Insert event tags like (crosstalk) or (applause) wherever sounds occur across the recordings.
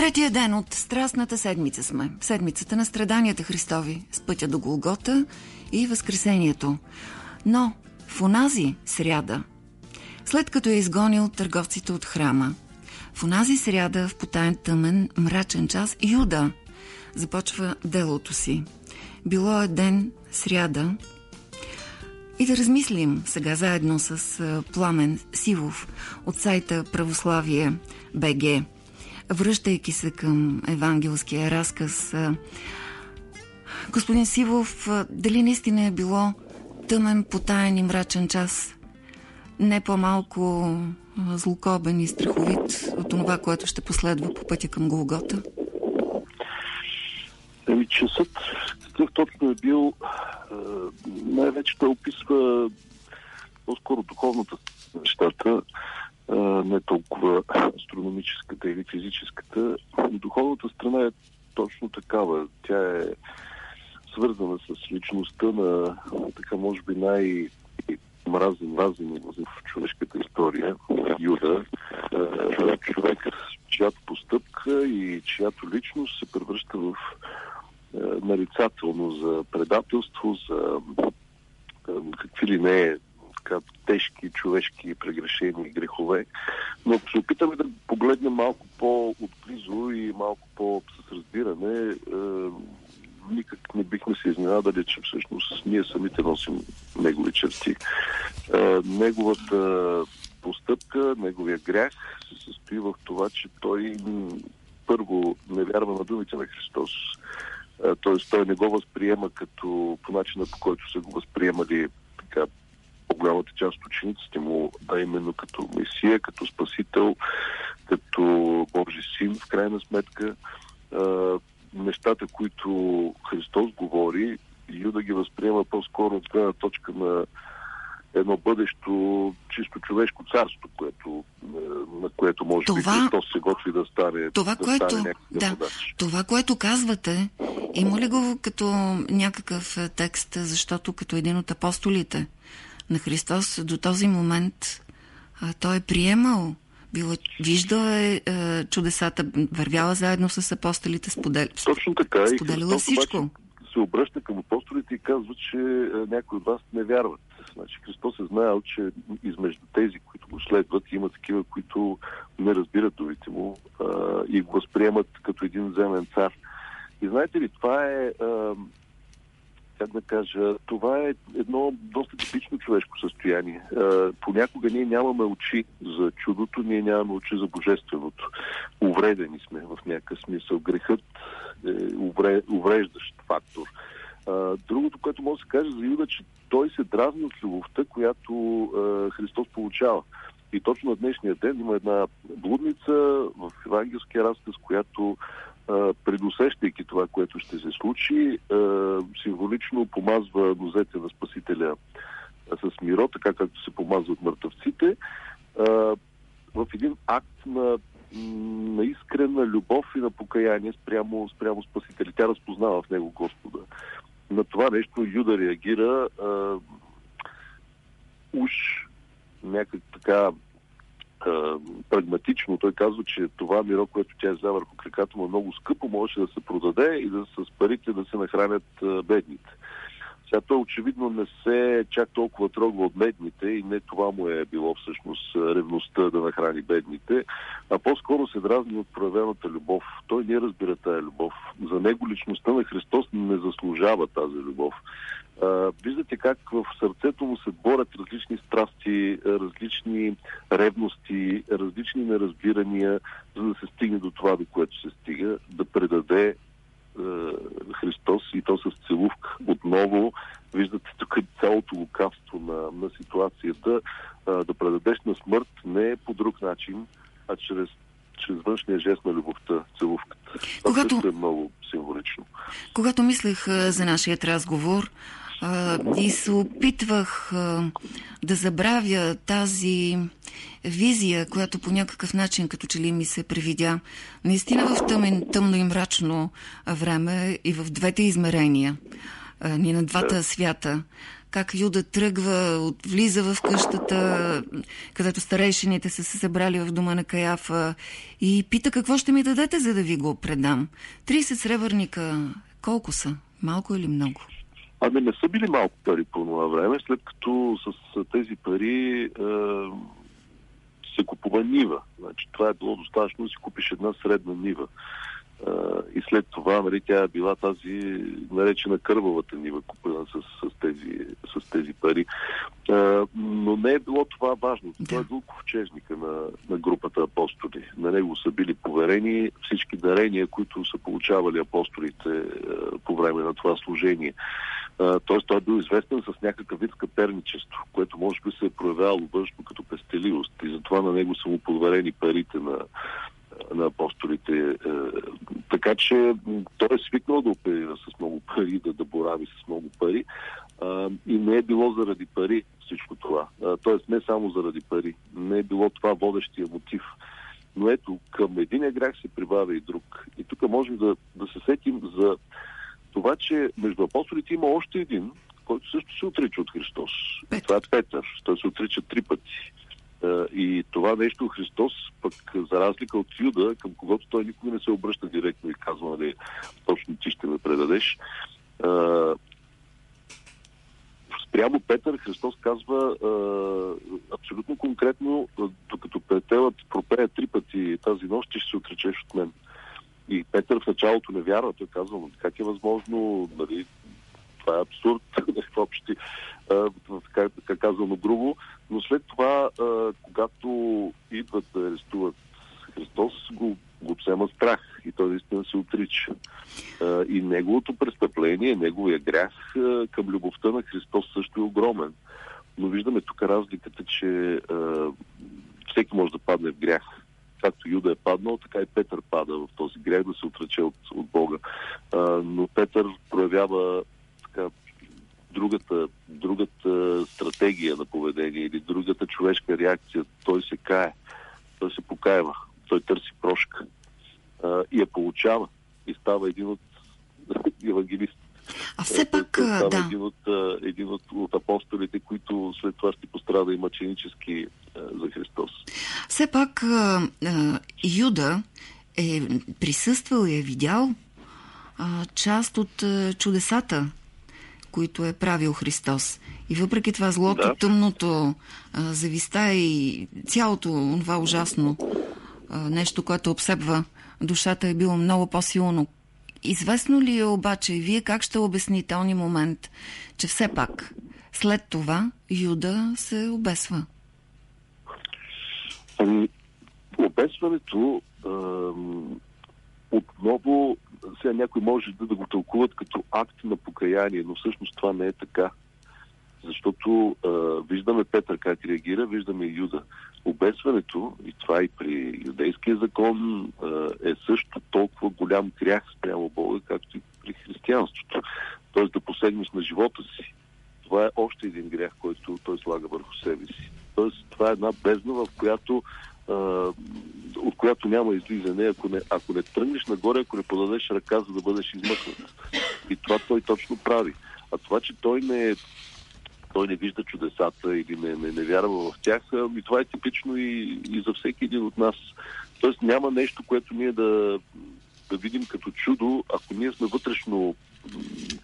Третия ден от Страстната седмица сме. Седмицата на страданията Христови с пътя до Голгота и Възкресението. Но в онази сряда, след като е изгонил търговците от храма, в онази сряда, в потаен тъмен, мрачен час, Юда започва делото си. Било е ден, сряда, и да размислим сега заедно с Пламен Сивов от сайта Православие БГ връщайки се към евангелския разказ. Господин Сивов, дали наистина е било тъмен, потаен и мрачен час? Не по-малко злокобен и страховит от това, което ще последва по пътя към Голгота? Еми, часът, какъв точно е бил, най-вече той описва по-скоро духовната нещата, не толкова астрономическата или физическата. Духовната страна е точно такава. Тя е свързана с личността на така, може би, най- мразен, мразен в човешката история, Юда, човек, чиято постъпка и чиято личност се превръща в нарицателно за предателство, за какви ли не така тежки човешки прегрешения и грехове. Но ако се опитаме да погледнем малко по-отблизо и малко по-с разбиране, е, никак не бихме се изненадали, че всъщност ние самите носим негови черти. Е, неговата постъпка, неговия грях се състои в това, че той първо не вярва на думите на Христос. Т.е. той не го възприема като по начина по който са го възприемали така по-голямата част от учениците му, а именно като Месия, като Спасител, като Божи син, в крайна сметка. А, нещата, които Христос говори, Юда ги възприема по-скоро от гледна точка на едно бъдещо чисто човешко царство, което, на което може това, би Христос се готви да стане. Това, да което, стане да, това, което казвате, има ли го като някакъв текст, защото като един от апостолите на Христос до този момент а, той е приемал, била, виждал е, е чудесата, вървяла заедно с апостолите, сподел... Точно така. споделила всичко. се обръща към апостолите и казва, че е, някои от вас не вярват. Значи Христос е знаел, че измежду тези, които го следват, има такива, които не разбират думите му а, и го възприемат като един земен цар. И знаете ли, това е а, как да кажа, това е едно доста типично човешко състояние. Понякога ние нямаме очи за чудото, ние нямаме очи за божественото. Увредени сме в някакъв смисъл. Грехът е увреждащ фактор. Другото, което може да се каже за Юда, че той се дразни от любовта, която Христос получава. И точно на днешния ден има една блудница в евангелския разказ, която предусещайки това, което ще се случи, символично помазва нозете на Спасителя с миро, така както се помазват мъртъвците, в един акт на, на искрена любов и на покаяние спрямо, спрямо Спасителя. Тя разпознава в него Господа. На това нещо Юда реагира уж някак така прагматично. Той казва, че това миро, което тя е взела върху краката му е много скъпо, може да се продаде и да с парите да се нахранят бедните. Сега той очевидно не се чак толкова трогва от бедните и не това му е било всъщност ревността да нахрани бедните, а по-скоро се дразни от проявената любов. Той не разбира тая любов. За него личността на Христос не заслужава тази любов. Виждате как в сърцето му се борят различни страсти, различни ревности, различни неразбирания, за да се стигне до това, до което се стига, да предаде Христос и то с целувка. Отново виждате тук цялото лукавство на, на ситуацията. Да предадеш на смърт не е по друг начин, а чрез чрез външния жест на любовта, целувката. Това когато, е много символично. Когато мислех за нашият разговор, а, и се опитвах а, да забравя тази визия, която по някакъв начин като че ли ми се привидя. Наистина в тъмен, тъмно и мрачно време и в двете измерения, а, ни на двата свята. как Юда тръгва, влиза в къщата, където старейшините са се събрали в дома на Каяфа и пита какво ще ми дадете, за да ви го предам. 30 сребърника, колко са? Малко или много? Ами не са били малко пари по това време, след като с тези пари е, се купува нива. Значи, това е било достатъчно да си купиш една средна нива. Е, и след това нали, тя е била тази наречена кървавата нива, купена с, с, тези, с тези пари. Е, но не е било това важно. Да. Това е бил ковчежника на, на групата апостоли. На него са били поверени всички дарения, които са получавали апостолите е, по време на това служение. Тоест той е бил известен с някакъв вид каперничество, което може би се е проявявало външно като пестеливост и затова на него са му подварени парите на, на апостолите. Така че той е свикнал да оперира с много пари, да, да борави с много пари и не е било заради пари всичко това. Тоест не само заради пари. Не е било това водещия мотив. Но ето, към един грях се прибавя и друг. И тук можем да, да се сетим за това, че между апостолите има още един, който също се отрича от Христос. Петър. Това е Петър. Той се отрича три пъти. И това нещо Христос, пък за разлика от Юда, към когото той никога не се обръща директно и казва, нали, точно ти ще ме предадеш. Спрямо Петър Христос казва абсолютно конкретно, докато петелът пропее три пъти тази нощ, ти ще се отречеш от мен. И Петър в началото не вярва. Той казва, как е възможно, нали, това е абсурд, (laughs) в общи, така, така казано грубо. Но след това, а, когато идват да арестуват Христос, го, го взема страх и той наистина се отрича. А, и неговото престъпление, неговия грях а, към любовта на Христос също е огромен. Но виждаме тук разликата, че а, всеки може да падне в грях както Юда е паднал, така и Петър пада в този грех да се отрече от, от Бога. А, но Петър проявява така, другата, другата стратегия на поведение или другата човешка реакция. Той се кае, той се покаева, той търси прошка а, и я получава и става един от евангелистите. А все пак, да. Един, от, един от, от апостолите, които след това ще пострада и мъченически за Христос. Все пак Юда е присъствал и е видял част от чудесата, които е правил Христос. И въпреки това злото, да. тъмното, зависта и цялото това ужасно нещо, което обсебва душата е било много по-силно. Известно ли е обаче, вие как ще обясните този момент, че все пак след това Юда се обесва? Ами, обесването отново сега някой може да, да го тълкуват като акт на покаяние, но всъщност това не е така. Защото а, виждаме Петър как реагира, виждаме и Юда. Обесването, и това и при юдейския закон, а, е също толкова голям грях спрямо Бога, както и при християнството. Тоест да посегнеш на живота си. Това е още един грях, който той слага върху себе си. Тоест това е една бездна, в която от която няма излизане, ако не, ако не тръгнеш нагоре, ако не подадеш ръка, за да бъдеш измъкнат. И това той точно прави. А това, че той не, той не вижда чудесата или не, не, не вярва в тях, и това е типично и, и за всеки един от нас. Тоест няма нещо, което ние да, да видим като чудо, ако ние сме вътрешно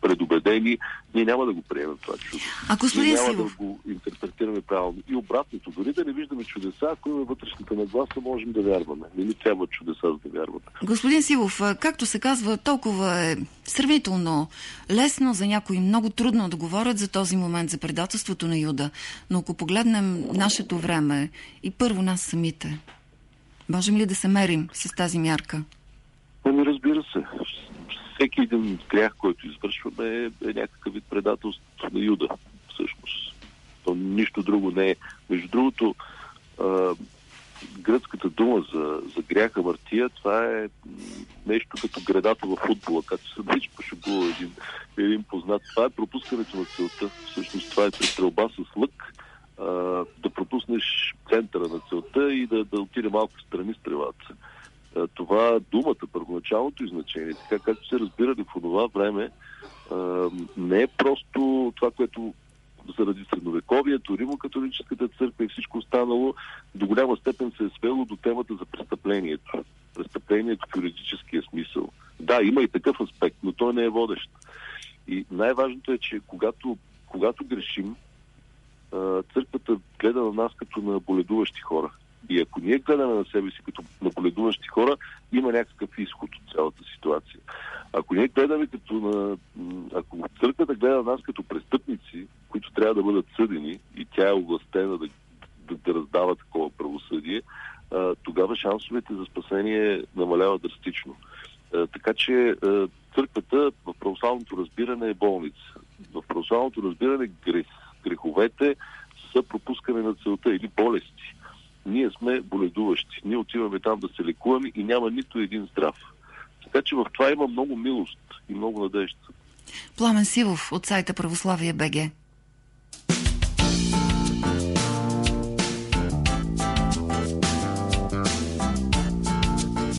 предубедени, ние няма да го приемем това чудо. А господин ние няма Силов... да го интерпретираме правилно. И обратното, дори да не виждаме чудеса, ако имаме вътрешната нагласа, можем да вярваме. Не ни трябва чудеса, за да вярваме. Господин Силов, както се казва, толкова е сравнително лесно, за някои много трудно да говорят за този момент, за предателството на Юда. Но ако погледнем нашето време и първо нас самите, можем ли да се мерим с тази мярка? Ами разбира се. Всеки един грях, който извършваме е, е някакъв вид предателство на Юда, всъщност. То нищо друго не е. Между другото, а, гръцката дума за, за гряха въртия, това е нещо като гредата в футбола, както се беше пошегува един, един познат. Това е пропускането на целта. Всъщност това е стрелба с лък, а, да пропуснеш центъра на целта и да, да отиде малко страни стрелата това думата, първоначалното значение, така както се разбирали в това време, не е просто това, което заради средновековието, Римо-католическата църква и всичко останало, до голяма степен се е свело до темата за престъплението. Престъплението в юридическия смисъл. Да, има и такъв аспект, но той не е водещ. И най-важното е, че когато, когато грешим, църквата гледа на нас като на боледуващи хора. И ако ние гледаме на себе си като на боледуващи хора, има някакъв изход от цялата ситуация. Ако ние гледаме като на... Ако църквата гледа на нас като престъпници, които трябва да бъдат съдени и тя е областена да, да, да раздава такова правосъдие, тогава шансовете за спасение намаляват драстично. Така че църквата в православното разбиране е болница. В православното разбиране грех, греховете са пропускане на целта или болести. Ние сме боледуващи. Ние отиваме там да се лекуваме и няма нито един здрав. Така че в това има много милост и много надежда. Пламен Сивов от сайта Православие БГ.